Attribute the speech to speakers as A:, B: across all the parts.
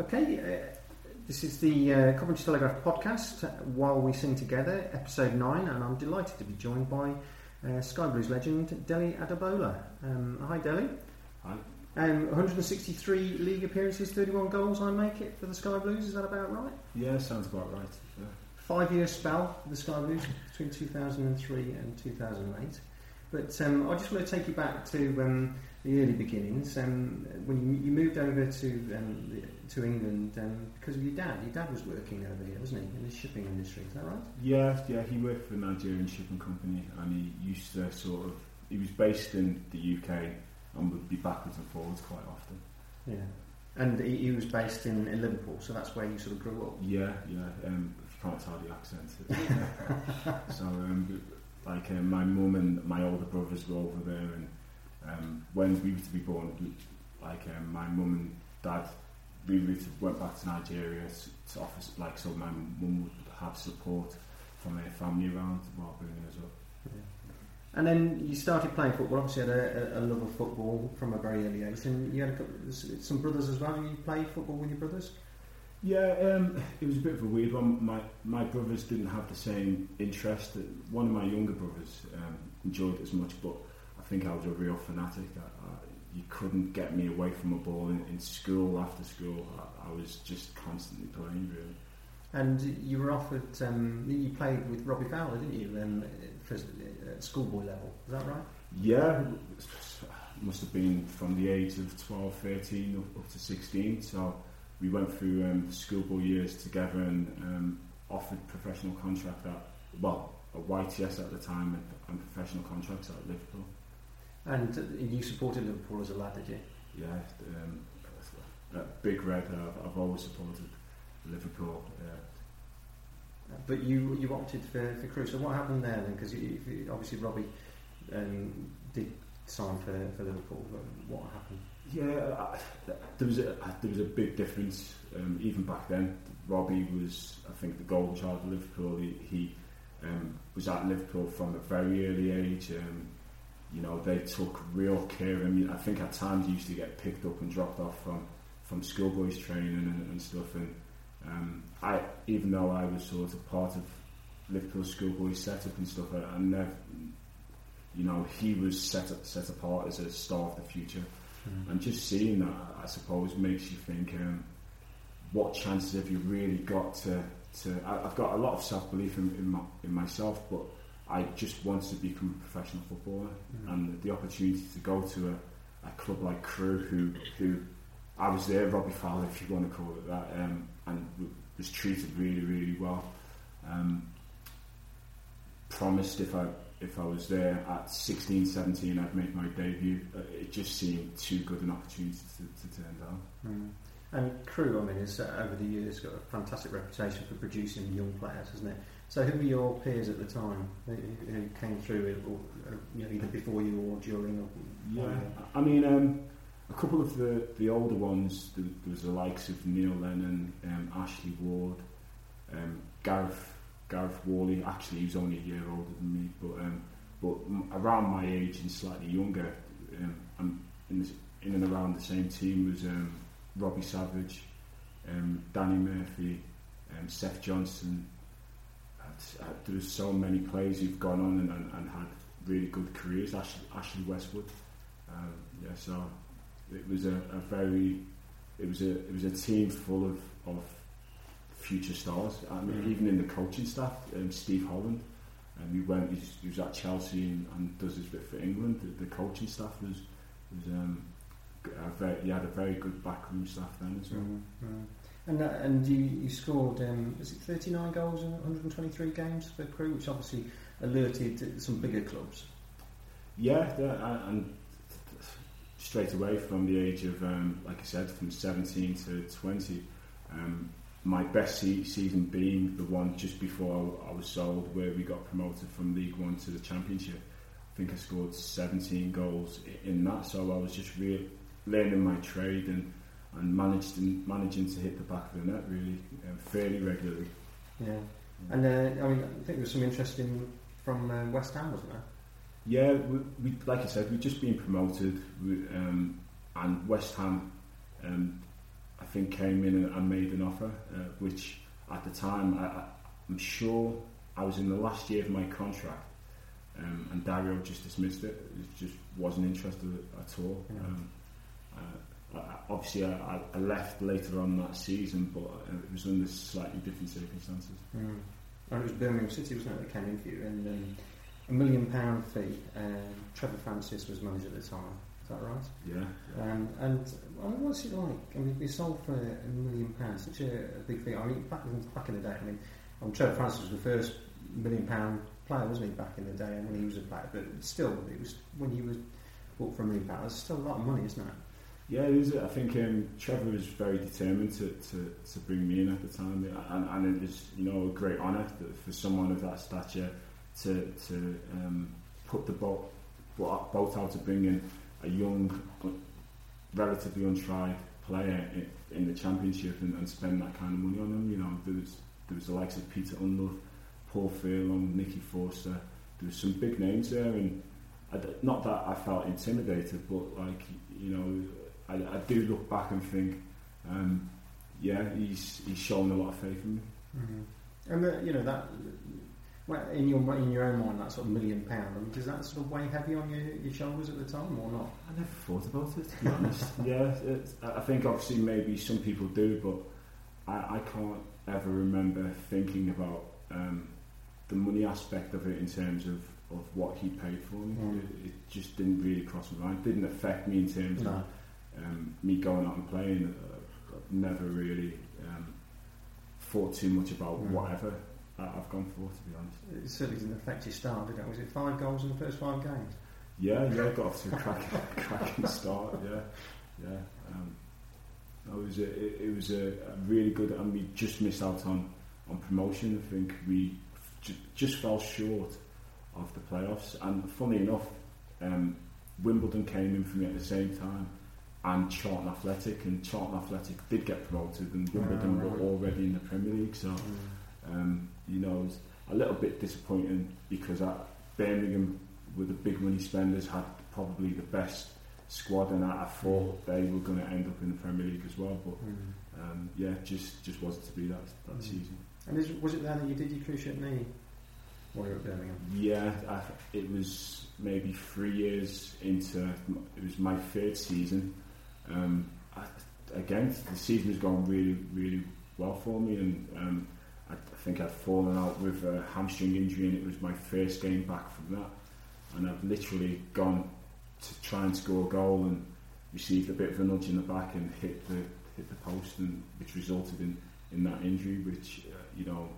A: Okay, uh, this is the uh, Coventry Telegraph podcast, uh, While We Sing Together, episode 9, and I'm delighted to be joined by uh, Sky Blues legend Dele Adebola. Um, hi, Dele.
B: Hi.
A: Um, 163 league appearances, 31 goals, I make it for the Sky Blues, is that about right?
B: Yeah, sounds about right. Yeah.
A: Five year spell for the Sky Blues between 2003 and 2008. But um, I just want to take you back to um, the early beginnings. Um, when you, you moved over to um, to England um, because of your dad. Your dad was working over here, wasn't he, in the shipping industry? Is that right?
B: yeah, yeah, he worked for a Nigerian shipping company and he used to sort of, he was based in the UK and would be backwards and forwards quite often.
A: Yeah. And he, he was based in, in Liverpool, so that's where you sort of grew up.
B: Yeah, yeah, um, if you can't tell the accent. so, um, like, uh, my mum and my older brothers were over there and um, when we were to be born, like, um, my mum and dad, we went back to Nigeria to, to offer, like, so my mum would have support from her family around while bringing us up.
A: And then you started playing football. Obviously, you had a, a, love of football from a very early age, and you had a couple, some brothers as well. You played football with your brothers.
B: Yeah, um, it was a bit of a weird one. My my brothers didn't have the same interest. One of my younger brothers um, enjoyed it as much, but think I was a real fanatic. I, I, you couldn't get me away from a ball in, in school after school. I, I was just constantly playing, really.
A: And you were offered. Um, you played with Robbie Fowler, didn't you? Um, for uh, schoolboy level, is that right?
B: Yeah, must have been from the age of 12, 13 up, up to 16. So we went through um, schoolboy years together and um, offered professional contract at, well, a YTS at the time and, and professional contracts at Liverpool.
A: And you supported Liverpool as a lad, did you?
B: Yeah, um, Big Red, I've, I've always supported Liverpool. Yeah.
A: But you you opted for for Crewe. So what happened there then? Because obviously Robbie um, did sign for, for Liverpool. But what happened?
B: Yeah, I, there was a there was a big difference um, even back then. Robbie was, I think, the golden child of Liverpool. He, he um, was at Liverpool from a very early age. Um, you know, they took real care of him. I think at times he used to get picked up and dropped off from from schoolboys training and, and stuff. And um, I, even though I was sort of part of Liverpool schoolboy setup and stuff, I, I never, you know, he was set set apart as a star of the future.
A: Mm.
B: And just seeing that, I suppose, makes you think, um, what chances have you really got to? to I, I've got a lot of self belief in, in, my, in myself, but I just wanted to become a professional footballer,
A: Mm.
B: and the opportunity to go to a, a club like Crewe, who who I was there, Robbie Fowler, if you want to call it that, um, and w- was treated really, really well. Um, promised if I if I was there at 16, 17, I'd make my debut. Uh, it just seemed too good an opportunity to, to turn down.
A: Mm. And Crewe, I mean, has uh, over the years got a fantastic reputation for producing young players, hasn't it? So who were your peers at the time who, who came through, it, or, uh, you know, either before you or during? Or,
B: Yeah, I mean, um, a couple of the, the older ones, there, there was the likes of Neil Lennon, um, Ashley Ward, um, Gareth Gareth Whalley. Actually, he was only a year older than me, but um, but around my age and slightly younger, um, and in, this, in and around the same team was um, Robbie Savage, um, Danny Murphy, um, Seth Johnson. Uh, there was so many players who've gone on and, and, and had really good careers. Ashley, Ashley Westwood. Um, yeah, so it was a, a very, it was a it was a team full of, of future stars. I mean,
A: Mhm.
B: even in the coaching staff, um, Steve Holland, and he went. He's, he was at Chelsea and, and does his bit for England. The, the coaching staff was was um, very, he had a very good backroom staff then as well.
A: Mm, mm. And uh, and you, you scored um, was it 39 goals in 123 games for Crewe, which obviously alerted some bigger clubs.
B: Yeah, yeah, and straight away from the age of, um, like I said, from 17 to 20. Um, my best se- season being the one just before I, I was sold, where we got promoted from League One to the Championship. I think I scored 17 goals in that, so I was just really learning my trade and and managed managing to hit the back of the net really um, fairly regularly.
A: Yeah, and uh, I mean, I think there was some interesting from uh, West Ham, wasn't there?
B: Yeah, we, we, like I said, we've just been promoted, we, um, and West Ham, um, I think, came in and, and made an offer, uh, which at the time I, I'm sure I was in the last year of my contract, um, and Dario just dismissed it. It just wasn't interested at all.
A: Yeah.
B: Uh, obviously, I, I, left later on that season, but it was under slightly different circumstances.
A: Mm. And it was Birmingham City, wasn't it, that came in for you? And um, a million pound fee. Um, Trevor Francis was manager at the time. Is that right?
B: Yeah.
A: Um, and I mean, what's it like? I mean, we sold for a million pounds, such a, a big thing. I mean, back in, back in the day, I mean, um, Trevor Francis was the first million pound player, wasn't he, back in the day, and when he was a player. But still, it was when he was bought for a million pounds. It's still a lot of money, isn't it?
B: Yeah, it is. I think um, Trevor was very determined to, to, to bring me in at the time, and, and it was you know a great honour for someone of that stature to to um, put the boat boat out to bring in a young, relatively untried player in, in the championship and, and, spend that kind of money on him. You know, there was there was the likes of Peter Ndlovu, Paul Furlong, Nicky Forster. There was some big names there, and I, not that I felt intimidated, but like you know, I, I do look back and think, um, yeah, he's he's shown a lot of faith in me.
A: Mm-hmm. And the, you know that in your in your own mind, that sort of million pound. I mean, does that sort of weigh heavy on your, your shoulders at the time, or not?
B: I never thought about it. To be honest, yeah, I think obviously maybe some people do, but I, I can't ever remember thinking about um, the money aspect of it in terms of, of what he paid for me. Mm. It, it, just didn't really cross my mind. It didn't affect me in terms no. of um, me going out and playing. Uh, I've never really um, thought too much about mm. whatever I've gone for, to be honest.
A: It certainly didn't affect your start, did it? Was it five goals in the first five games?
B: Yeah, yeah, got off to a crack, cracking start. Yeah, yeah. Um, it was a, it, it was a, a, really good, and we just missed out on on promotion. I think we j- just fell short of the playoffs. And funny enough, um, Wimbledon came in for me at the same time, and Charlton Athletic, and Charlton Athletic did get promoted, and Wimbledon oh, right. were already in the Premier League. So. Mm. Um, you know, it was a little bit disappointing because Birmingham, with the big money spenders, had probably the best squad, and I, thought they were going to end up in the Premier League as well. But mm. um, yeah, just just wasn't to be that that mm. season.
A: And is, was it there that you did your cruciate knee while you were at Birmingham?
B: Yeah, I, it was maybe three years into it was my third season. Um, I, again, the season has gone really, really well for me, and um, I, think I'd fallen out with a hamstring injury, and it was my first game back from that. And I've literally gone to try and score a goal and received a bit of a nudge in the back and hit the hit the post, and which resulted in, in that injury, which uh, you know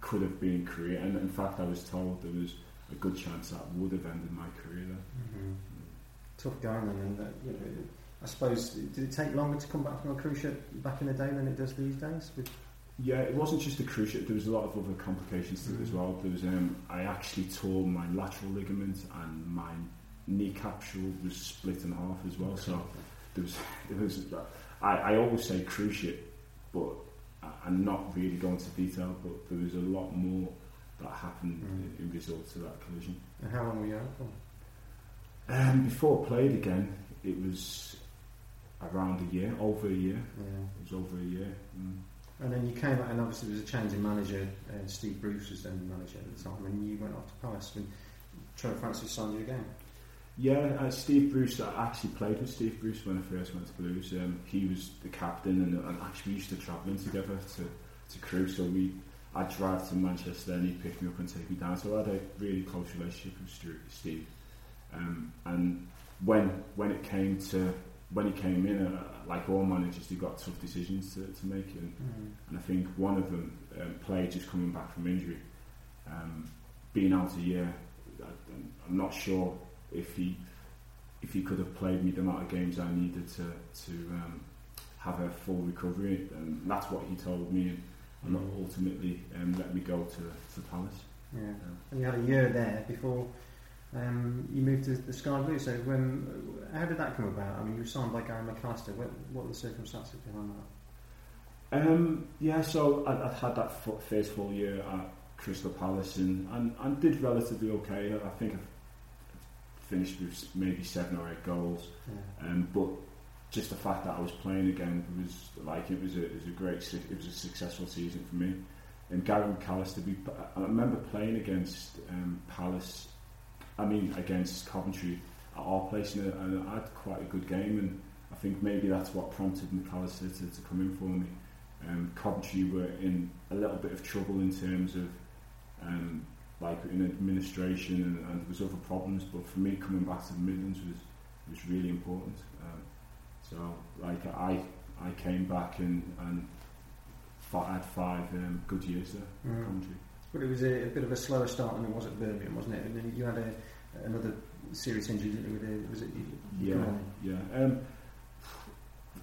B: could have been career. And in fact, I was told there was a good chance that would have ended my career.
A: Mm-hmm. Tough going, and uh, you know, I suppose did it take longer to come back from a cruciate back in the day than it does these days? With
B: yeah, it wasn't just the cruciate. There was a lot of other complications to it as mm. well. There was um, I actually tore my lateral ligament and my knee capsule was split in half as well. So there was there was I, I always say cruciate, but I'm not really going into detail. But there was a lot more that happened mm. in, in result to that collision.
A: And how long were you out for?
B: Um, before I played again, it was around a year, over a year. Yeah. It was over a year. Mm.
A: And then you came out, and obviously there was a change in manager. Uh, Steve Bruce was then the manager at the time, and you went off to Palace. And Trevor Francis signed you again.
B: Yeah, uh, Steve Bruce. I actually played with Steve Bruce when I first went to Blues. Um, he was the captain, and, and actually we used to travel in together to to Crewe. So we, I'd drive to Manchester, and he'd pick me up and take me down. So I had a really close relationship with Steve. Um, and when when it came to when he came in, uh, like all managers, he got tough decisions to, to make, and, mm. and I think one of them, um, played just coming back from injury, um, being out a year, I, am not sure if he if he could have played me the amount of games I needed to to um, have a full recovery, and that's what he told me, and, and
A: Mm.
B: ultimately um, let me go to, to Palace.
A: Yeah. And you had a year there before um, you moved to the Sky Blue. So when, how did that come about? I mean, you were signed by Gary McAllister. What, what were the circumstances behind that?
B: Um, yeah, so I, I had that f- first full year at Crystal Palace and, and, and did relatively okay. I think I finished with maybe seven or eight goals.
A: Yeah.
B: Um, but just the fact that I was playing again was like it was a it was a great it was a successful season for me. And Gary McAllister, we, I remember playing against um, Palace. I mean against Coventry at our place, and, I- and I had quite a good game. And I think maybe that's what prompted McAllister to, to come in for me. Um, Coventry were in a little bit of trouble in terms of um, like in administration, and, and there was other problems. But for me, coming back to the Midlands was was really important. Um, so like I I came back and and fi- had five um, good years there
A: Mm.
B: Coventry.
A: But it was a, a bit of a slower start than it was at Birmingham, wasn't it? And then you had a, another serious injury, didn't you? With a, was it?
B: Yeah, yeah. Um,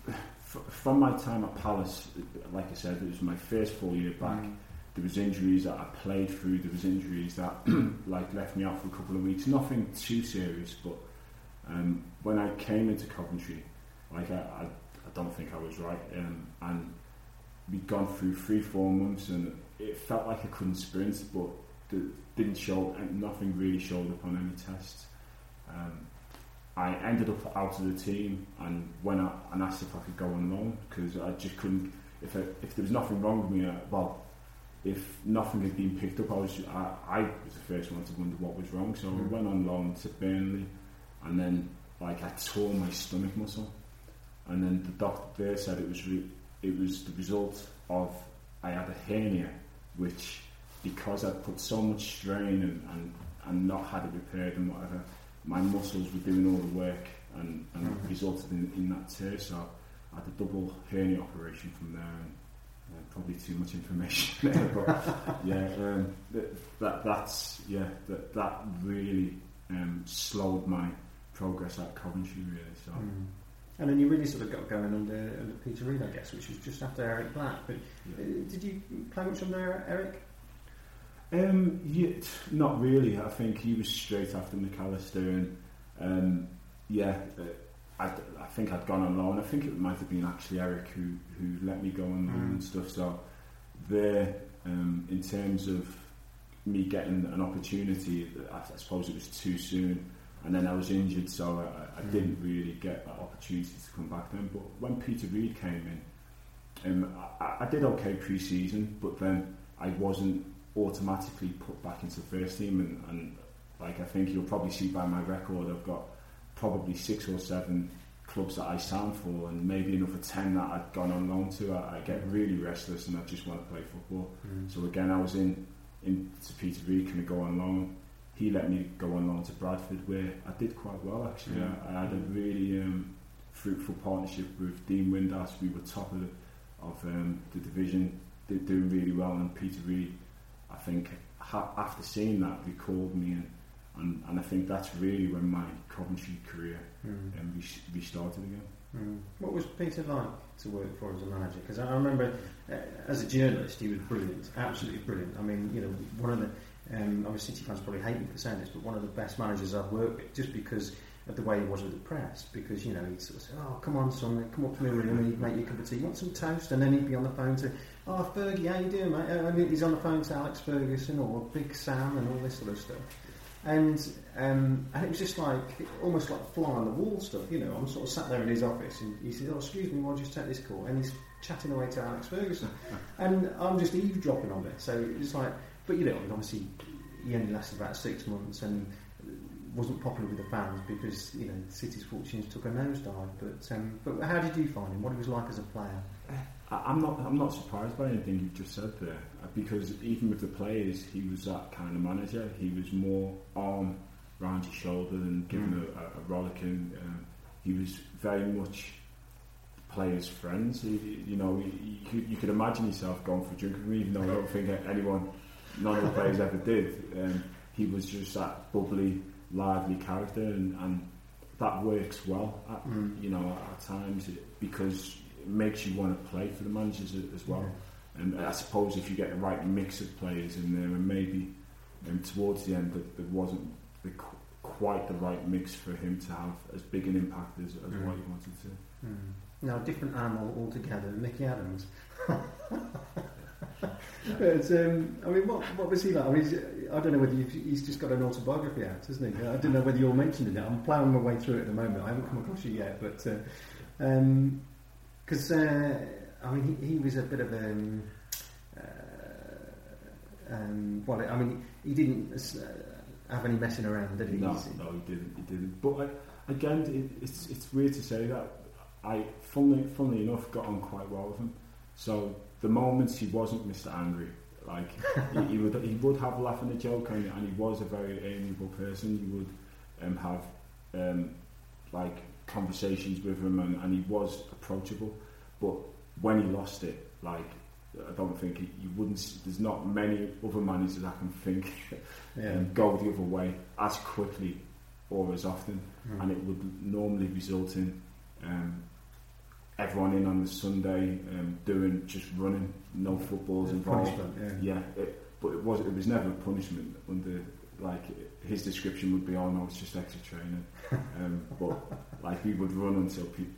B: f- from my time at Palace, like I said, it was my first full year back.
A: Mm.
B: There was injuries that I played through. There was injuries that like left me out for a couple of weeks. Nothing too serious, but um, when I came into Coventry, like I, I, I don't think I was right, um, and we'd gone through three, four months, and it felt like I couldn't sprint, but didn't show. and Nothing really showed up on any tests. Um, I ended up out of the team and went out and asked if I could go on loan because I just couldn't. If I, if there was nothing wrong with me, uh, well, if nothing had been picked up, I was I, I was the first one to wonder what was wrong. So
A: Mm.
B: I went on loan to Burnley, and then like I tore my stomach muscle, and then the doctor there said it was re- it was the result of I had a hernia, which because I'd put so much strain and, and, and not had it repaired and whatever, my muscles were doing all the work and, and
A: Mhm.
B: resulted in, in that tear. So I had a double hernia operation from there. And, uh, probably too much information there, but yeah, um, that, that that's yeah that that really um, slowed my progress at Coventry really. So
A: Mm. And then you really sort of got going under, under Peter Reid, I guess, which was just after Eric Black. But
B: yeah.
A: uh, did you play much under Eric?
B: Um, yeah, not really. I think he was straight after McAllister, and um, yeah, uh, I, I think I'd gone on loan. I think it might have been actually Eric who, who let me go on loan
A: Mm.
B: and stuff. So there, um, in terms of me getting an opportunity, I, I suppose it was too soon. And then I was injured, so I, I
A: Mm.
B: didn't really get that opportunity to come back then. But when Peter Reid came in, um, I, I did okay pre-season, but then I wasn't automatically put back into the first team. And, and like I think you'll probably see by my record I've got probably six or seven clubs that I signed for and maybe another ten that I'd gone on loan to. I, I get really restless and I just want to play football. So again I was in in to Peter Reid can I go on loan he let me go on loan to Bradford where I did quite well actually
A: Mm.
B: I, I had a really um, fruitful partnership with Dean Windass we were top of the, of um, the division did doing really well and Peter Reid I think ha- after seeing that recalled me and, and and I think that's really when my Coventry career
A: Mm.
B: um, re- restarted again.
A: Mm. What was Peter like to work for as a manager? Because I remember, uh, as a journalist, he was brilliant, absolutely brilliant. I mean, you know, one of the, um, mean, City fans probably hate me for saying this, but one of the best managers I've worked with, just because of the way he was with the press. Because you know, he'd sort of say, "Oh, come on, son, come up to my room," and he'd make you a cup of tea. You want some toast? And then he'd be on the phone to, "Oh, Fergie, how you doing, mate?" And he's on the phone to Alex Ferguson or Big Sam and all this sort of stuff. And um, and it was just like almost like fly on the wall stuff, you know. I'm sort of sat there in his office, and he said, "Oh, excuse me, I'll just take this call," and he's chatting away to Alex Ferguson, and I'm just eavesdropping on it. So it's like, but you know, I mean, obviously, he only lasted about six months and wasn't popular with the fans because you know City's fortunes took a nosedive. But um, but how did you find him? What he was like as a player?
B: I'm not I'm not surprised by anything you've just said there because even with the players he was that kind of manager. He was more arm round your shoulder and giving
A: Mm.
B: a, a, rollicking. Um, he was very much players' friends. He, you know, you, you could imagine yourself going for a drink with him, even though I don't think anyone, none of the players ever did. Um, he was just that bubbly, lively character, and, and that works well. At,
A: Mm.
B: You know, at, at times it, because it makes you want to play for the managers as well. And I suppose if you get the right mix of players in there, and maybe um, towards the end, that there wasn't the, quite the right mix for him to have as big an impact as, as
A: Mm.
B: what he wanted to.
A: Mm. Now, different animal altogether, Micky Adams. but, um, I mean, what, what was he like? I mean, I don't know whether he's just got an autobiography out, hasn't he? I don't know whether you're mentioning it. I'm ploughing my way through it at the moment. I haven't come across it yet, but because uh, I mean, he, he was a bit of a um, uh, um, well, I mean, he didn't uh, have any messing around, did he?
B: No, no, he didn't. He didn't. But I, again, it, it's it's weird to say that. I, funnily, funnily enough, got on quite well with him. So the moments he wasn't Mr. Angry, like he, he would he would have laugh and a joke, and, and he was a very amiable person. You would um, have um, like conversations with him, and, and he was approachable. But when he lost it, like I don't think he, you wouldn't. There's not many other managers I can think
A: yeah.
B: um, go the other way as quickly or as often,
A: Mm.
B: and it would normally result in um, everyone in on the Sunday um, doing just running, no footballs involved.
A: Punishment, yeah.
B: Yeah, it, but it was it was never punishment. Under like his description would be, oh no, it's just extra training. Um, but like we would run until people,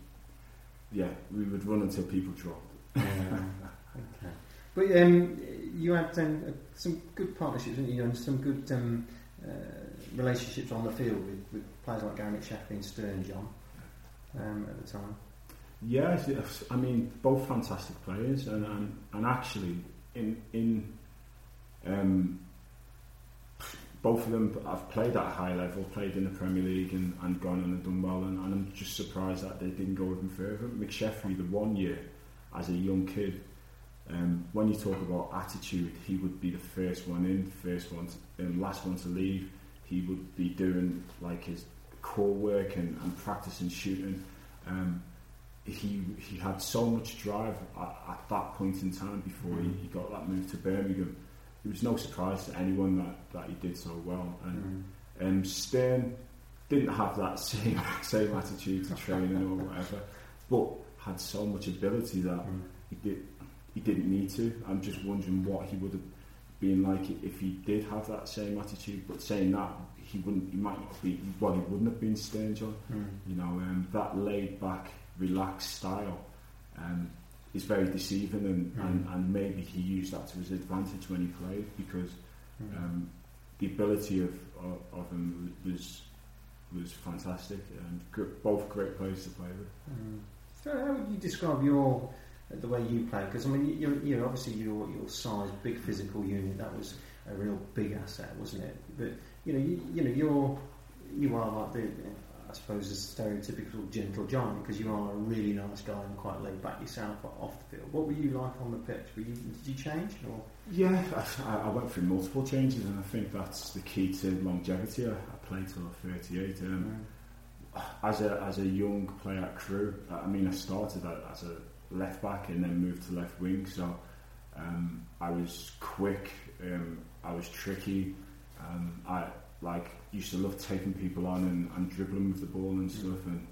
B: yeah, we would run until people dropped.
A: Yeah. okay. But um, you had um, some good partnerships, didn't you? And some good um, uh, relationships on the field with, with players like Gary McSheffrey and Stern John um, at the time.
B: It's- I mean, both fantastic players, and and, and actually, in in um, both of them, I've played at a high level, played in the Premier League, and, and gone and done well, and, and I'm just surprised that they didn't go even further. McSheffrey, the one year as a young kid, um, when you talk about attitude, he would be the first one in, first one, to, um, last one to leave. He would be doing like his core work and, and practicing shooting. Um, he he had so much drive at, at that point in time before he, he got that move to Birmingham. It was no surprise to anyone that, that he did so well. And
A: Mm.
B: um, Stern didn't have that same same attitude to training or whatever, but had so much ability that
A: Mm.
B: he did he didn't need to. I'm just wondering what he would have been like if he did have that same attitude. But saying that, he wouldn't. He might not be. Well, he wouldn't have been Stern John.
A: Mm.
B: You know, um, that laid back, relaxed style um, is very deceiving, and,
A: Mm.
B: and, and maybe he used that to his advantage when he played because
A: Mm.
B: um, the ability of, of, of him was was fantastic, and gr- both great players to play with.
A: Mm. So how would you describe your the way you play? Because I mean, you're, you're obviously your your size, big physical unit. That was a real big asset, wasn't it? But you know, you, you know, you're you are like the I suppose a stereotypical gentle giant because you are a really nice guy and quite laid back yourself off the field. What were you like on the pitch? Were you, did you change or?
B: Yeah, I, I went through multiple changes, and I think that's the key to longevity. I, I played till I was 38. Um, as a as a young player at Crewe, I mean, I started as a left back and then moved to left wing. So um, I was quick, um, I was tricky. Um, I like used to love taking people on and, and dribbling with the ball and stuff. And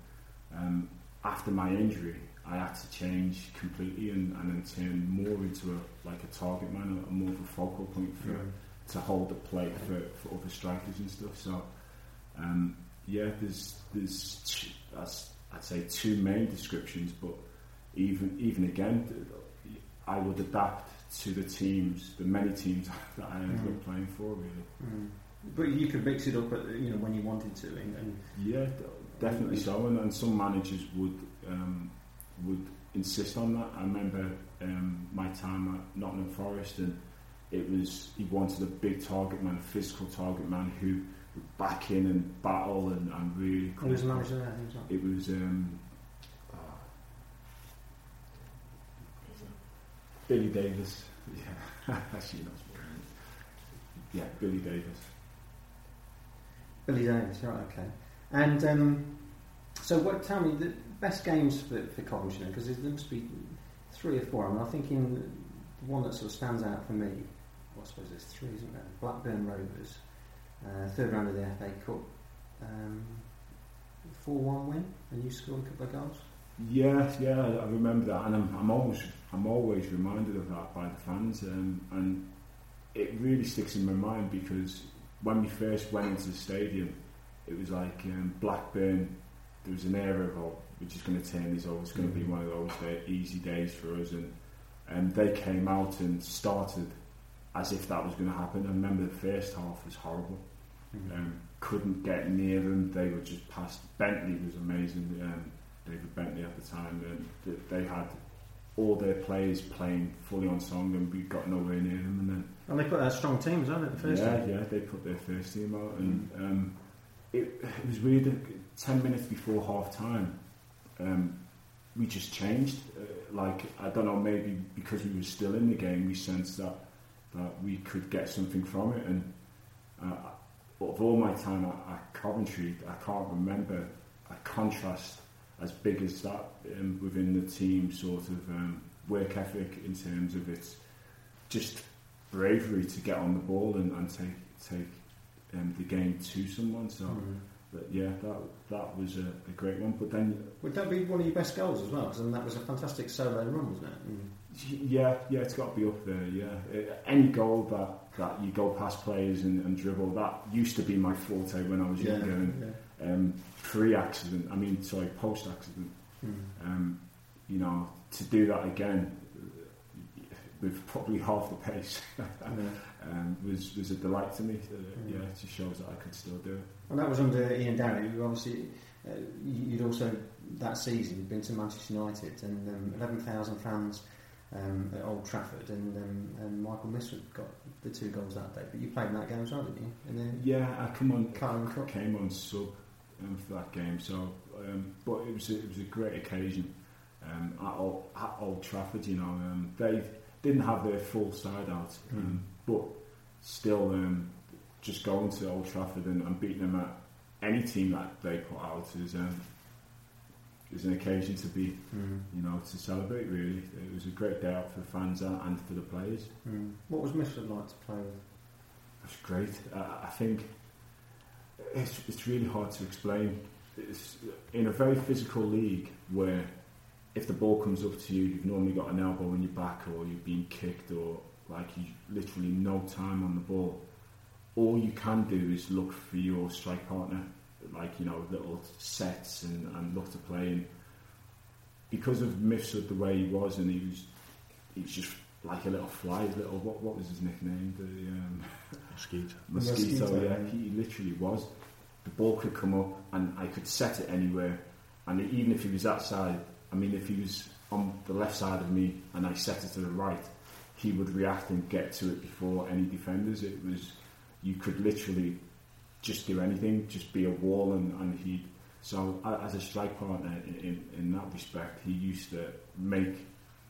B: um, after my injury, I had to change completely and, and then turn more into a like a target man, a, more of a focal point for to hold the plate for, for other strikers and stuff. So, um, yeah, there's there's that's, I'd say two main descriptions, but even even again, I would adapt to the teams, the many teams that I ended
A: Mm.
B: up playing for. Really,
A: Mm. But you could mix it up, at, you know, when you wanted to, and, and
B: yeah, d- definitely so. And, and some managers would um, would insist on that. I remember um, my time at Nottingham Forest, and it was he wanted a big target man, a physical target man who would back in and battle and, and really.
A: who was the manager there? Who was that?
B: It was um, uh, Billy Davies. Yeah, actually not. Yeah, Billy Davies.
A: Billy Davies, right? Okay. And um, so, what? Tell me the best games for, for Coventry because there must be three or four. I mean, I'm thinking the one that sort of stands out for me. Well, I suppose there's three, isn't there? Blackburn Rovers, uh, third round of the FA Cup. Um, four-one win, and you scored a couple of goals.
B: Yeah, yeah, I remember that, and I'm, I'm always I'm always reminded of that by the fans, um, and it really sticks in my mind because when we first went into the stadium, it was like um, Blackburn. There was an era of oh, we're just going to turn this over. It's going to be one of those day, easy days for us, and and they came out and started as if that was going to happen. I remember the first half was horrible. Mm-hmm. Um, couldn't get near them. They were just past. Bentley was amazing. Um, David Bentley at the time, and they had all their players playing fully on song, and we got nowhere near them. And then
A: and they put out strong teams, haven't they? The first
B: yeah,
A: team.
B: yeah, they put their first team out, and mm. um, it, it was weird. Ten minutes before half time, um, we just changed. Uh, like I don't know, maybe because we were still in the game, we sensed that that we could get something from it. And uh, of all my time at, at Coventry, I can't remember a contrast as big as that um, within the team sort of um, work ethic in terms of its just bravery to get on the ball and, and take take um, the game to someone. So, mm-hmm. but yeah, that that was a, a, great one. But then,
A: would that be one of your best goals as well? Because that was a fantastic solo run, wasn't it? Mm.
B: Yeah, yeah, it's got to be up there. Yeah, uh, any goal that that you go past players and, and, dribble that used to be my forte when I was yeah, younger. And, yeah um, pre-accident, I mean, sorry, post-accident. Mm. Um, you know, to do that again with probably half the pace yeah. um, was was a delight to me. Uh, mm. Yeah, it just shows that I could still do it.
A: And that was under Ian Dowie, who obviously uh, you'd also that season you'd been to Manchester United and um, eleven thousand fans. Um, at Old Trafford, and, um, and Michael Mifsud got the two goals that day. But you played in that game as well, didn't you?
B: yeah, I come on, came on sub um, for that game. So, um, but it was a, it was a great occasion um, at, Old, at Old Trafford. You know, um, they didn't have their full side out, mm. but still, um, just going to Old Trafford and, and, beating them at any team that they put out is is an occasion to be, mm. you know, to celebrate. Really, it was a great day out for the fans and for the players.
A: Mm. What was Mifsud like to play with?
B: It was great. I, I think it's, it's really hard to explain. It's in a very physical league where if the ball comes up to you, you've normally got an elbow in your back or you've been kicked or like you literally no time on the ball. All you can do is look for your strike partner, like you know little sets and, and look to play. And because of Mifsud the way he was, and he was he was just like a little fly, little what what was his nickname? The um,
C: mosquito.
B: mosquito. Mosquito, yeah. He literally was the ball could come up and I could set it anywhere. And even if he was outside, I mean, if he was on the left side of me and I set it to the right, he would react and get to it before any defenders. It was, you could literally just do anything, just be a wall, and, and he. So as a strike partner, in, in, that respect, he used to make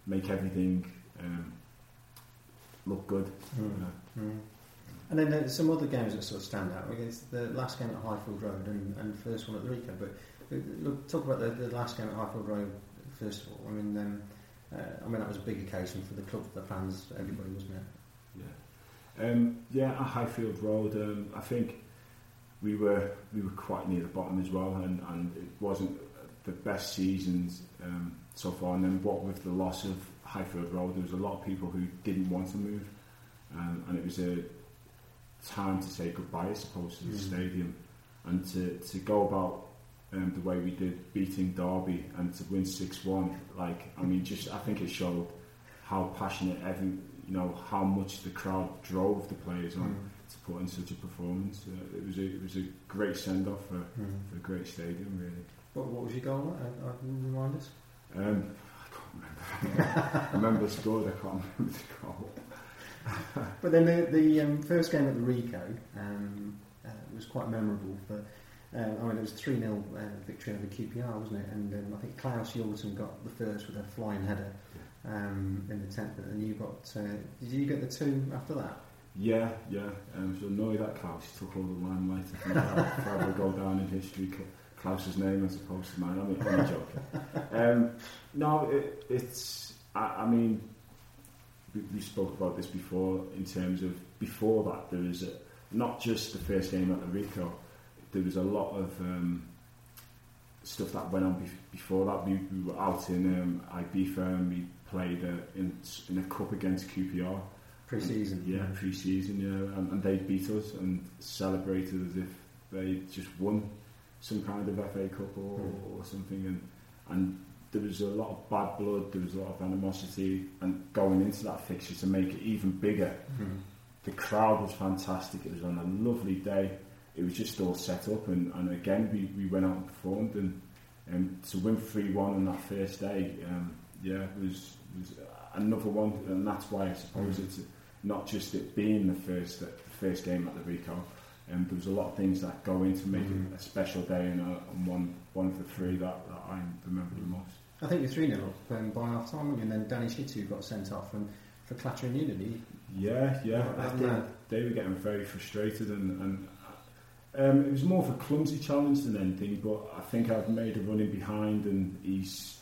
B: make everything um, look good. Mm.
A: mm. And then there's some other games that sort of stand out. It's the last game at Highfield Road and, and first one at the Ricoh. But look, talk about the, the last game at Highfield Road first of all. I mean, um, uh, I mean that was a big occasion for the club, the fans, everybody, wasn't
B: it? Yeah, um, yeah. At Highfield Road, um, I think we were we were quite near the bottom as well, and, and it wasn't the best seasons um, so far. And then what with the loss of Highfield Road, there was a lot of people who didn't want to move, um, and it was a time to say goodbye, I suppose, to the mm. stadium and to, to go about um, the way we did, beating Derby and to win 6 1. Like, I mean, just I think it showed how passionate every, you know, how much the crowd drove the players on mm. to put in such a performance. Uh, it was a it was a great send off for, mm. for a great stadium, really.
A: What, what was your goal? Uh, uh, remind us.
B: Um, I can't remember. I remember the score. I can't remember the goal.
A: but then the, the um, first game at the Ricoh um, uh, was quite memorable. For, uh, I mean, it was 3 0 uh, victory over QPR, wasn't it? And um, I think Claus Jorgensen got the first with a flying header um, in the 10th, and you got. Uh, did you get the two after that?
B: Yeah, yeah. Um, so annoyed that Claus took all the limelight. I think that forever go down in history. Claus's name as opposed to mine. I mean, I'm joking. Um, no, it, it's. I, I mean, we, we spoke about this before in terms of before that there was a, not just the first game at the Ricoh, there was a lot of um, stuff that went on bef- before that. We, we were out in um, Ibiza and we played uh, in in a cup against QPR.
A: Pre-season.
B: Yeah, pre-season, yeah, and, and they beat us and celebrated as if they just won some kind of FA Cup or,
A: Mm.
B: or something, and and there was a lot of bad blood, there was a lot of animosity, and going into that fixture to make it even bigger,
A: Mm.
B: the crowd was fantastic. It was on a lovely day. It was just all set up, and, and again we, we went out and performed, and um, to win three one on that first day, um, yeah, was was another one, and that's why I suppose
A: Mm.
B: it's not just it being the first the first game at the Ricoh. Um, there was a lot of things that go into making
A: Mm.
B: it a special day, and, uh, and one one of the three that, that I remember the most.
A: I think you're 3 0 up um, by half time, and then Danny Shittu got sent off and for clattering unity.
B: Yeah, yeah.
A: What
B: I think
A: there?
B: they were getting very frustrated, and, and um, it was more of a clumsy challenge than anything. But I think I've made a run in behind, and he's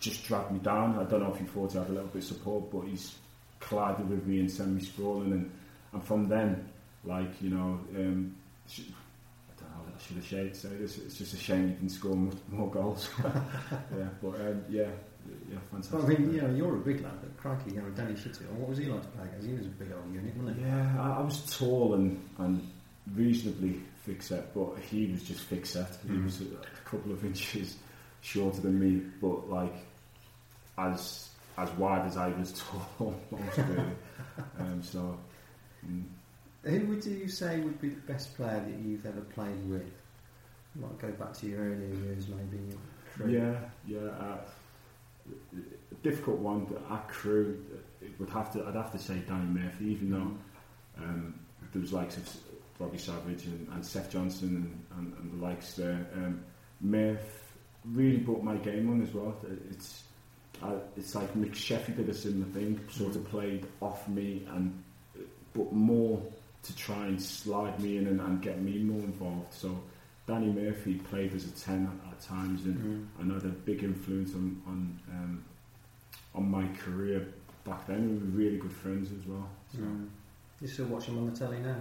B: just dragged me down. I don't know if he thought he had a little bit of support, but he's collided with me and sent me sprawling, and, and from then, like you know, um, I. Should have shared say this. It's just a shame you didn't score much more goals. yeah, but um, yeah, yeah, fantastic.
A: Well, I mean, you know, you're a big lad, but crikey, you know, Danny Shittu, what was he like to play against? He was a big old unit, wasn't he?
B: Yeah, I, I was tall and, and reasonably thick set, but he was just thick set. He
A: Mhm.
B: was a, a couple of inches shorter than me, but like as as wide as I was tall, almost really. um, so mm,
A: Who would you say would be the best player that you've ever played with? Might go back to your earlier years, maybe.
B: Yeah, yeah. Uh, difficult one. At Crewe, would have to. I'd have to say Danny Murphy, even though um, there was likes of Robbie Savage and, and Seth Johnson and, and, and the likes there. Um, Murph really brought my game on as well. It's it's like McSheffrey did a similar thing, sort of played off me and but more to try and slide me in and, and get me more involved. So Danny Murphy played as a ten at, at times and
A: Mm.
B: and had a big influence on on um, on my career back then. We were really good friends as well. So.
A: Mm. You still watch him on the telly now?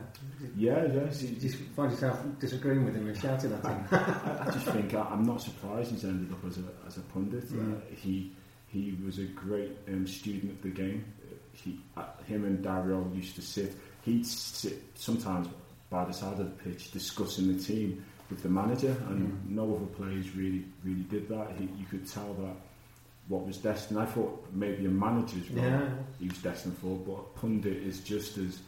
B: Yeah, yeah.
A: You just find yourself disagreeing with him and shouting at him?
B: I, I just think I, I'm not surprised he's ended up as a as a pundit.
A: Mm.
B: Uh, he he was a great um, student of the game. He, uh, him and Dario used to sit. He'd sit sometimes by the side of the pitch discussing the team with the manager, and
A: Mm.
B: no other players really really did that. He, you could tell that what was destined. I thought maybe a manager's role
A: yeah.
B: he was destined for, but a pundit is just as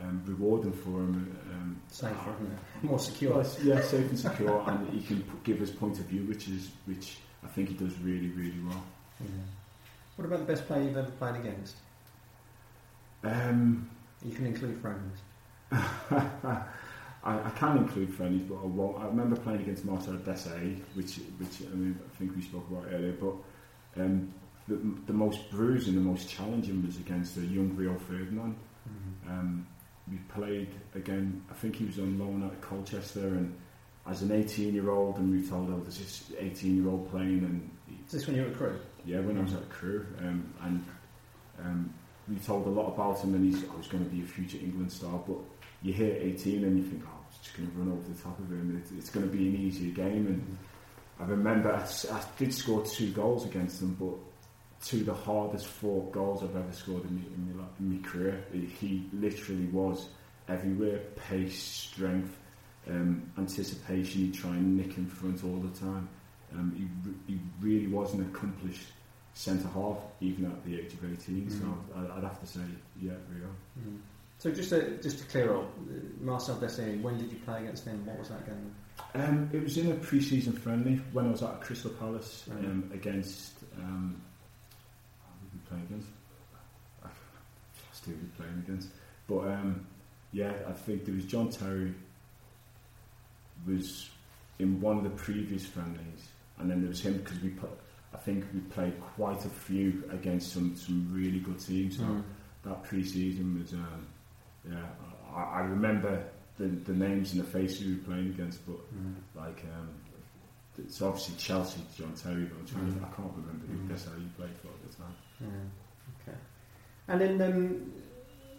B: um, rewarding for him. Um,
A: Safer, isn't? More secure.
B: well, yeah, safe and secure, and he can p- give his point of view, which is which I think he does really, really well.
A: Yeah. What about the best player you've ever played against?
B: Um,
A: You can include friends.
B: I, I can include friendlies, but I won't. I remember playing against Marcel Desailly, which which I mean I think we spoke about earlier, but um, the, the most bruising, the most challenging was against a young Rio Ferdinand. Um, we played again. I think he was on loan at Colchester, and as an 18-year-old, and we told, "Oh, there's this 18-year-old playing," and he,
A: Is this when you were a Crewe?
B: yeah, when I was at Crewe, um, and um, we told a lot about him, and he's I was going to be a future England star. But you hear 18, and you think, "Oh, it's just going to run over the top of him. It's, it's going to be an easier game." And I remember I did score two goals against him, but two of the hardest fought goals I've ever scored in my, in my, in my career. He literally was everywhere pace, strength, um, anticipation. He'd try and nick in front all the time. Um, he, he really was an accomplished centre half, even at the age of 18. So
A: Mhm.
B: I, I'd have to say, yeah, Rio.
A: Mm. So just to, just to clear up, Marcel Desailly, when did you play against him? What was that game?
B: Um, it was in a pre-season friendly when I was at Crystal Palace
A: Right.
B: um, against. Um, who we against? I we were playing against, but um, yeah, I think there was John Terry was in one of the previous friendlies, and then there was him because we put. I think we played quite a few against some some really good teams. So
A: Mm.
B: that pre-season was, um, yeah, I, I remember the, the names and the faces we were playing against, but
A: Mm.
B: like, um, it's obviously Chelsea, John Terry, but I'm trying to-
A: Mm.
B: I can't remember who
A: Mm.
B: that's how you played for at the time.
A: Yeah. Okay. And then um,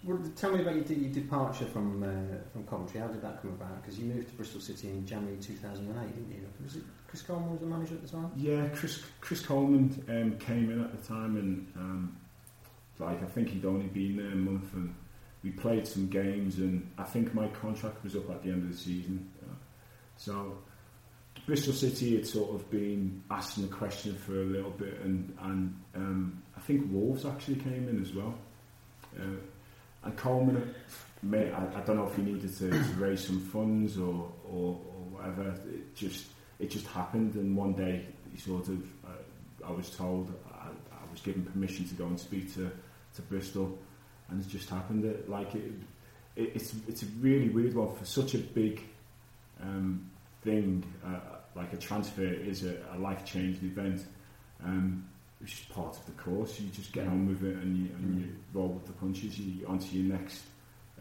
A: well, tell me about your, your departure from uh, from Coventry. How did that come about? Because you moved to Bristol City in January 2008, didn't you? Was it Chris Coleman was the manager at the time?
B: Yeah, Chris Chris Coleman um, came in at the time, and um, like I think he'd only been there a month, and we played some games, and I think my contract was up at the end of the season. So Bristol City had sort of been asking the question for a little bit, and and um, I think Wolves actually came in as well. Uh, and Coleman, may, I, I don't know if he needed to, to raise some funds or, or, or whatever. It just it just happened, and one day he sort of uh, I was told I, I was given permission to go and speak to, to Bristol, and it just happened. That like it, it, it's it's a really weird one for such a big um, thing. Uh, like a transfer is a, a life changing event. Um, it's just part of the course. You just get on with it and you, and you roll with the punches. You onto your next.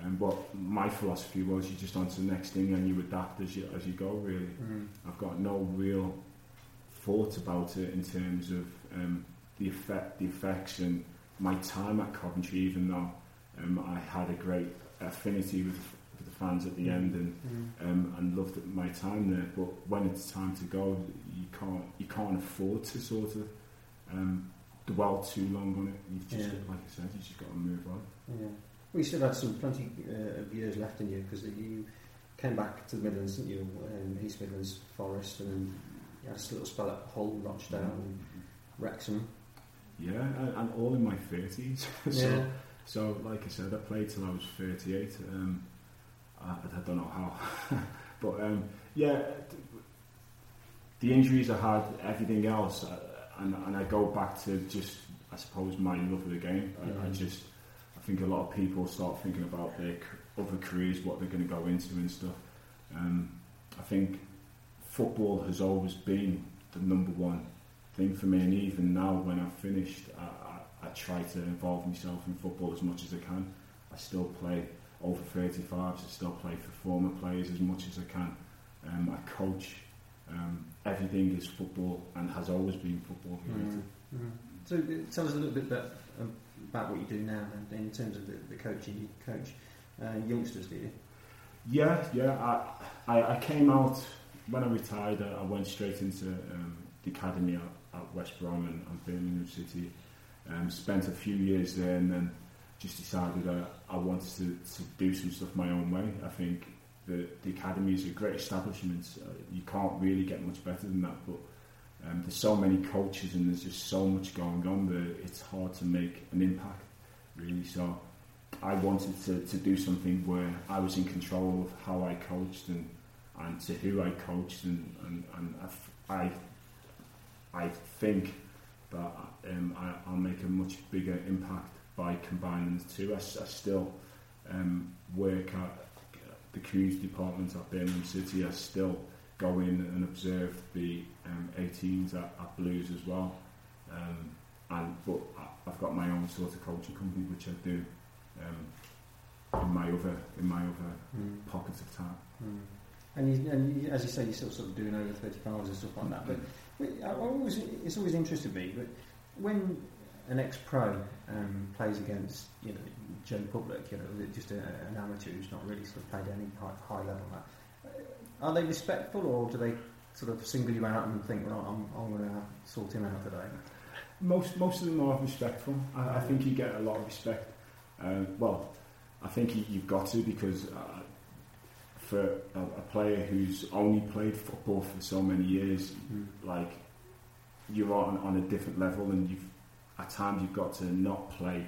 B: Um, but my philosophy was you just onto the next thing and you adapt as you as you go. Really,
A: Mm.
B: I've got no real thought about it in terms of um, the effect, the effects, and my time at Coventry. Even though um, I had a great affinity with, with the fans at the end and
A: Mm.
B: um, and loved my time there. But when it's time to go, you can't you can't afford to sort of um, dwell too long on it. You've just,
A: Yeah.
B: like I said, you just got to move on.
A: Yeah. You still had some plenty uh, of years left in you because you came back to the Midlands, didn't you? Um, East Midlands, Forest, and then you had a little spell at Hull, Rochdale, and Wrexham.
B: Yeah, and, and all in my thirties. so,
A: yeah.
B: so, like I said, I played till I was thirty-eight. Um, I, I don't know how, but um, yeah, the injuries I had, everything else, uh, and, and I go back to just, I suppose, my love of the game. I, I
A: Mhm.
B: just, think a lot of people start thinking about their other careers, what they're going to go into and stuff. Um, I think football has always been the number one thing for me, and even now when I've finished, I, I, I try to involve myself in football as much as I can. I still play over 35s, I still play for former players as much as I can. Um, I coach. Um, everything is football and has always been football related.
A: Mm. Mm. So uh, tell us a little bit about, about what you do now then, in terms of the, the coaching. You coach uh, youngsters, do you?
B: Yeah, yeah. I, I, I came out when I retired. I I went straight into um, the academy at, at West Brom and, and Birmingham City. Um, spent a few years there, and then just decided that I wanted to, to do some stuff my own way. I think the the academy is a great establishment. Uh, you can't really get much better than that, but. Um, there's so many coaches and there's just so much going on that it's hard to make an impact, really. So I wanted to, to do something where I was in control of how I coached and, and to who I coached and, and, and I, I, I think that um, I, I'll make a much bigger impact by combining the two. I still um, work at the crews department at Birmingham City. I still go in and observe the um, 18s at, at Blues as well. Um, and but I- I've got my own sort of coaching company which I do um, in my other in my other
A: Mm.
B: pockets of time.
A: Mm. And, you, and you, as you say, you're still sort of doing over 35s and stuff like that. But but I always, it's always interested me. But when an ex-pro um, plays against you know general public, you know, just a, an amateur who's not really sort of played any high, high level, that are they respectful or do they sort of single you out and think, well, I'm, I'm going to sort him out today?
B: Most most of them are respectful. I, I think you get a lot of respect. Uh, well, I think you, you've got to because uh, for a, a player who's only played football for so many years, like you're on on a different level, and you've at times you've got to not play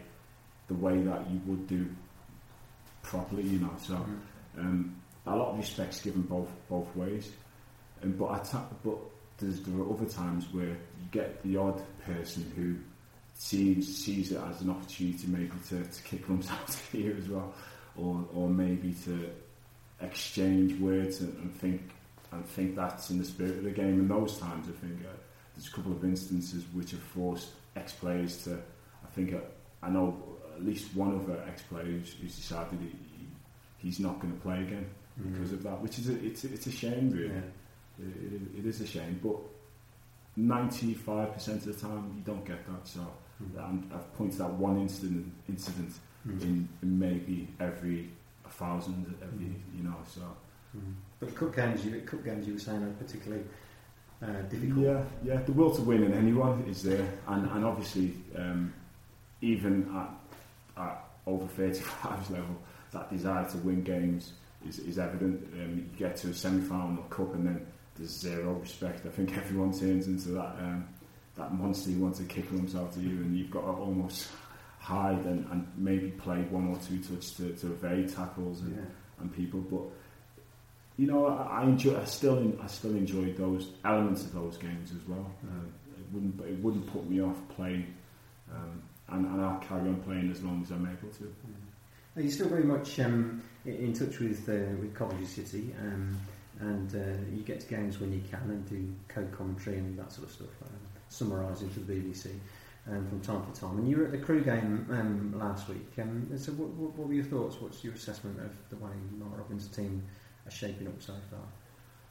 B: the way that you would do properly, you know. So
A: Mm.
B: um, a lot of respect's given both both ways, and but I ta- but there's there are other times where you get the odd person who sees sees it as an opportunity maybe to, to kick lumps out of here as well, or or maybe to exchange words and, and think and think that's in the spirit of the game. In those times, I think uh, there's a couple of instances which have forced ex players to. I think uh, I know at least one other ex players who's, decided he, he's not going to play again because of that, which is a, it's it's a shame really.
A: Yeah.
B: It, it, is a shame, but 95% of the time you don't get that. So
A: Mm.
B: I've pointed out one incident, incident mm. in, in, maybe every thousand, every mm. you know. So,
A: mm. but cup games, you cup games, you were saying are particularly uh, difficult.
B: Yeah, yeah. The will to win in anyone is there, and and obviously um, even at, at over 35 level, that desire to win games is, is evident. Um, you get to a semi-final cup and then there's zero respect. I think everyone turns into that um, that monster who wants to kick himself to you, and you've got to almost hide and, and maybe play one or two touch to, to evade tackles and, yeah. and people. But you know, I, I enjoy. I still, I still enjoyed those elements of those games as well. Uh, it wouldn't, it wouldn't put me off playing, um, and, and I'll carry on playing as long as I'm able to.
A: Mm. Are you still very much um, in touch with uh, with Coventry City? Um, and uh, you get to games when you can and do co-commentary and that sort of stuff, um, summarising for the BBC um, from time to time. And you were at the Crewe game um, last week. Um, so, what, what, what, were your thoughts? What's your assessment of the way Mark Robins' team are shaping up so far?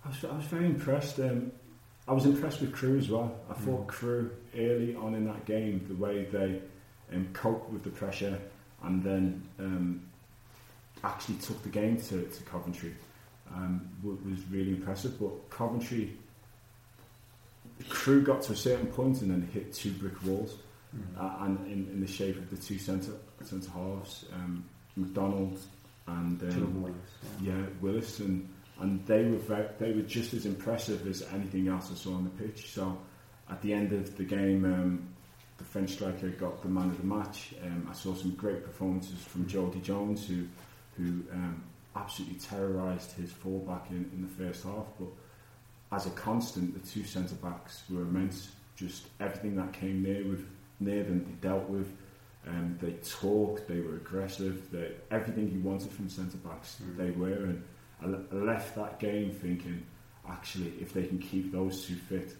B: I was, I was very impressed. Um, I was impressed with Crewe as well. I thought Crewe early on in that game, the way they um, coped with the pressure and then um, actually took the game to, to Coventry um, was really impressive. But Coventry, the Crewe got to a certain point and then hit two brick walls, mm. uh, and in, in, the shape of the two centre centre halves, um, McDonald and um,
A: Willis,
B: yeah. yeah. Willis, and and they were very, they were just as impressive as anything else I saw on the pitch. So at the end of the game. Um, the French striker got the man of the match. Um, I saw some great performances from Jodi Jones, who who um, absolutely terrorised his fullback in, in the first half. But as a constant, the two centre backs were immense. Just everything that came near with near them, they dealt with. Um, they talked, they were aggressive. They, everything you wanted from centre backs, mm. they were. And I, I left that game thinking, actually, if they can keep those two fit,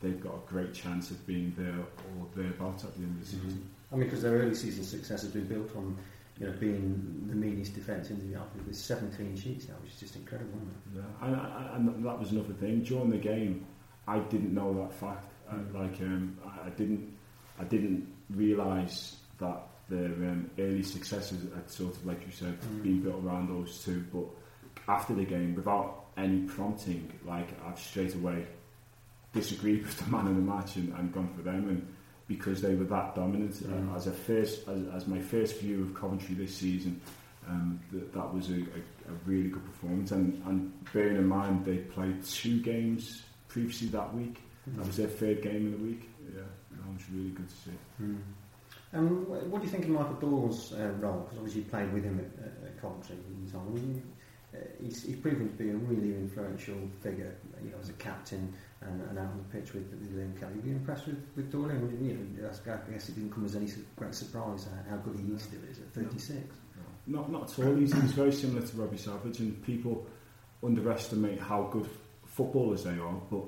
B: they've got a great chance of being there or thereabouts at the end of the mm-hmm. season.
A: I mean, because their early season success has been built on you know, being the meanest defence in the with seven clean sheets now, which is just incredible.
B: Yeah, and, and, that was another thing during the game. I didn't know that fact. Mm. I, like, um, I didn't, I didn't realise that their um, early successes had sort of, like you said, mm. been built around those two. But after the game, without any prompting, like I've straight away disagreed with the man in the match and, and gone for them and because they were that dominant. Uh, as a first, as, as, my first view of Coventry this season, um, th- that was a, a, a, really good performance. And, and bearing in mind they played two games previously that week, mm. that was their third game in the week. Yeah, that was really good to see.
A: Mm. And what do you think of Michael Doyle's uh, role? Because obviously you played with him at, at Coventry. On, uh, he's, he's proven to be a really influential figure, you know, as a captain and, and out on the pitch with, with Liam Kelly. Were you impressed with, with? I you know, I guess it didn't come as any great surprise how good he is still is at 36.
B: No, not, not at all. He's, he's very similar to Robbie Savage, and people underestimate how good footballers they are, but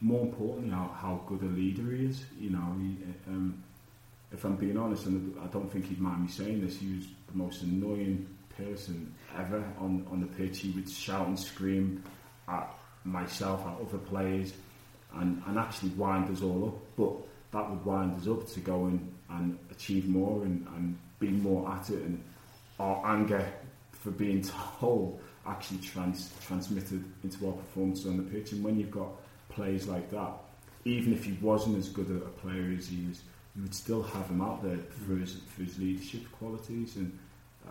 B: more importantly, how, how good a leader he is. You know, he, um, if I'm being honest, and I don't think he'd mind me saying this, he was the most annoying person ever on, on the pitch. He would shout and scream at myself, at other players and, and actually wind us all up. But that would wind us up to go and, and achieve more and, and be more at it. And our anger for being told actually trans, transmitted into our performance on the pitch. And when you've got players like that, even if he wasn't as good a, a player as he is, you would still have him out there for his, for his leadership qualities. And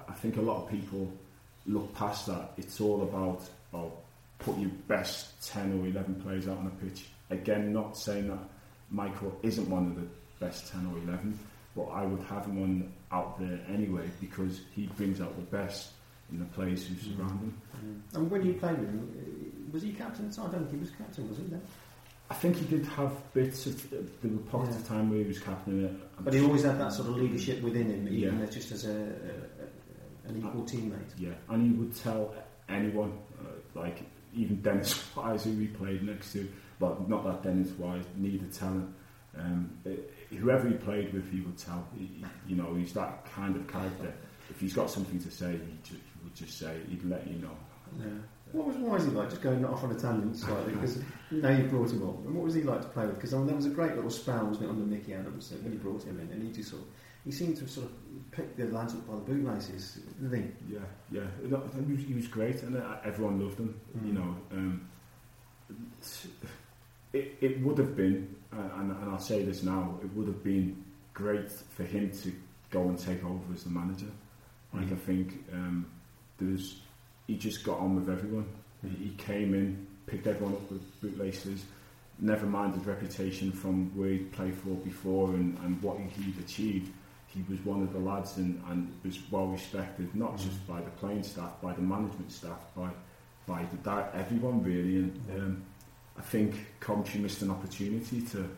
B: I think a lot of people look past that. It's all about oh, put your best 10 or 11 players out on the pitch Again, not saying that Michael isn't one of the best 10 or 11, but I would have him on out there anyway because he brings out the best in the players who surround him.
A: Mm. And when you played with him, was he captain I don't think he was captain, was he then?
B: I think he did have bits of there were pockets yeah. of time where he was captain.
A: I'm but he always had that sort of leadership within him, even yeah. just as a, a, an equal uh, teammate.
B: Yeah, and he would tell anyone, uh, like even Dennis Wise, who he played next to, but not that Dennis Wise needed talent. Um, whoever he played with, he would tell. He, you know, he's that kind of character. If he's got something to say, he, just, he would just say. He'd let you know.
A: Yeah. What was why was he like? Just going off on a tangent slightly because now you brought him on. And what was he like to play with? Because I mean, that was a great little spell, wasn't it, under Micky Adams when he brought him in, and he just sort of he seemed to sort of pick the lads up by the bootlaces, didn't
B: he? Yeah, yeah. He was, he was great, and uh, everyone loved him. Mm. You know, um, it, it would have been, uh, and, and I'll say this now, it would have been great for him to go and take over as the manager. Like mm. I think um, there was, he just got on with everyone. Mm. He came in, picked everyone up with bootlaces, never mind his reputation from where he'd played for before and, and what he'd achieved. He was one of the lads and, and was well respected, not mm. just by the playing staff, by the management staff, by by the, everyone really. And um, I think Coventry missed an opportunity to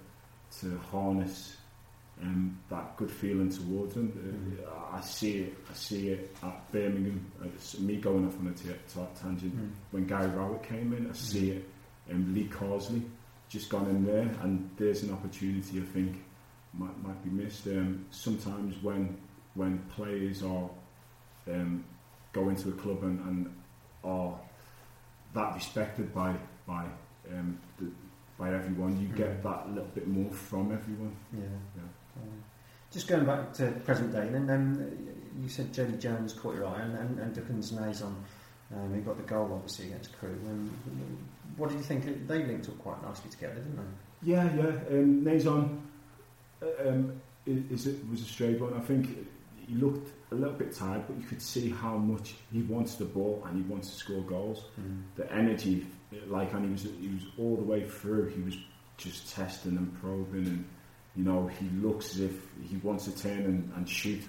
B: to harness um, that good feeling towards them. Uh, I see it. I see it at Birmingham. It's me going off on a t- tangent. Mm. When Gary Rowett came in, I see mm. it. And Lee Carsley just gone in there, and there's an opportunity I think might might be missed. Um, sometimes when when players are um, go into a club and, and are that respected by by um, the, by everyone, you mm. get that little bit more from everyone.
A: Yeah. yeah. Just going back to present day, and then you said Jodi Jones caught your eye, and, and, and Duckens Nazon, um, he got the goal obviously against Crewe. Um, what did you think? They linked up quite nicely together, didn't they?
B: Yeah, yeah. Um, Nazon uh, um, is, is, was a straight one. I think he looked a little bit tired, but you could see how much he wants the ball and he wants to score goals. Mm. The energy, like, and he was he was all the way through. He was just testing and probing and you know, he looks as if he wants to turn and, and shoot.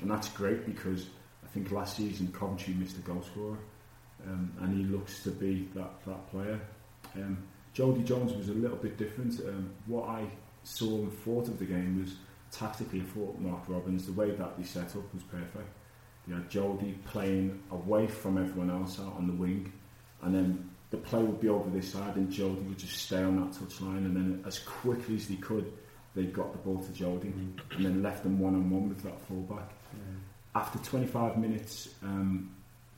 B: And that's great because I think last season Coventry missed a goal scorer. Um, and he looks to be that, that player. Um, Jodi Jones was a little bit different. Um, what I saw and thought of the game was tactically, I thought Mark Robins, the way that they set up was perfect. You had Jodi playing away from everyone else out on the wing, and then the play would be over this side, and Jodi would just stay on that touchline, and then as quickly as he could, they got the ball to Jodi mm. and then left them one on one with that fullback. Yeah. After 25 minutes, um,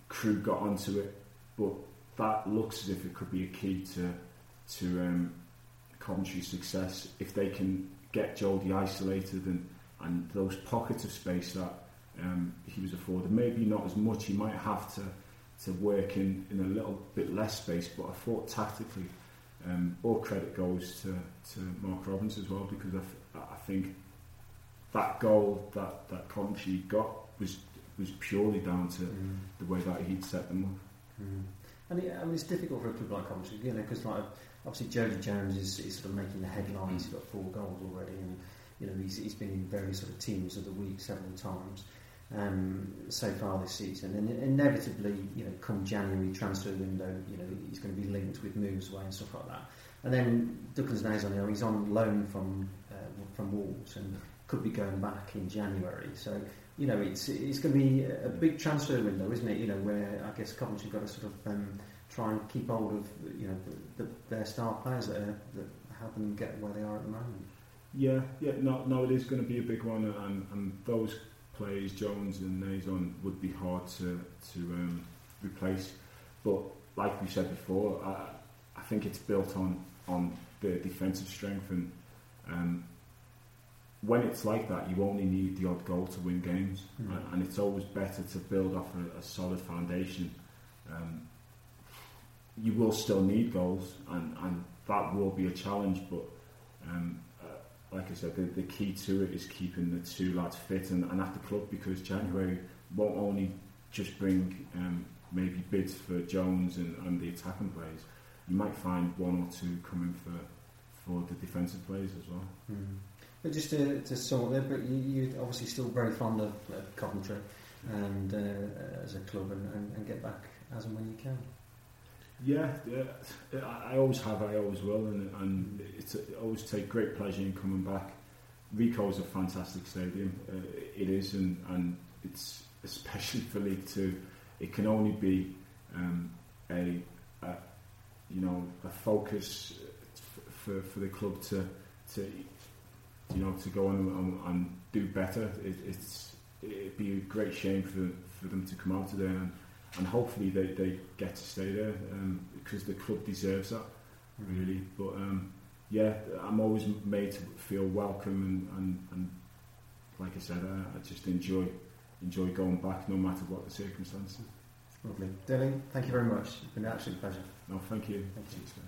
B: Crewe got onto it, but that looks as if it could be a key to to um, Coventry's success if they can get Jodi isolated and and those pockets of space that um, he was afforded. Maybe not as much. He might have to to work in, in a little bit less space, but I thought tactically um, all credit goes to, to Mark Robins as well because I, I think that goal that, that Coventry got was was purely down to mm. the way that he'd set them up.
A: Mm. And it, I mean, it's difficult for a club like Coventry, you know, because like obviously Jodi Jones is, is, sort of making the headlines. He's got four goals already, and you know he's, he's been in various sort of teams of the week several times um, so far this season. And inevitably, you know, come January transfer window, you know, he's going to be linked with moves away and stuff like that. And then Duckens Nazon he's on loan from uh, from Wolves and could be going back in January. So you know, it's it's going to be a big transfer window, isn't it? You know, where I guess Coventry got to sort of um, try and keep hold of you know the, the, their star players that, are, that help them get where they are at the moment.
B: Yeah, yeah, no, no, it is going to be a big one, and, and those plays, Jones and Nazon, would be hard to to um, replace. But like we said before, I, I think it's built on on the defensive strength and um, when it's like that, you only need the odd goal to win games, mm. and, and, it's always better to build off a, a solid foundation. Um, you will still need goals, and, and that will be a challenge, but um, like I said, the, the key to it is keeping the two lads fit and, and at the club because January won't only just bring um, maybe bids for Jones and, and the attacking players. You might find one or two coming for for the defensive players as well.
A: Mm. But just to, to sort there, but you, are obviously still very fond of, of Coventry and uh, as a club and, and, and get back as and when you can.
B: Yeah, yeah, I always have, I always will, and, and it's I always take great pleasure in coming back. Ricoh is a fantastic stadium, uh, it is, and, and it's especially for League Two. It can only be um, a, a, you know a focus for, for the club to to you know to go on and, and do better. It, it's it'd be a great shame for for them to come out today and and hopefully they, they get to stay there um, because the club deserves that really. But um, yeah, I'm always made to feel welcome and, and, and like I said, I, I just enjoy enjoy going back no matter what the circumstances.
A: Lovely. Dele, thank you very much. It's been an absolute pleasure.
B: No, thank you.
A: Thank you.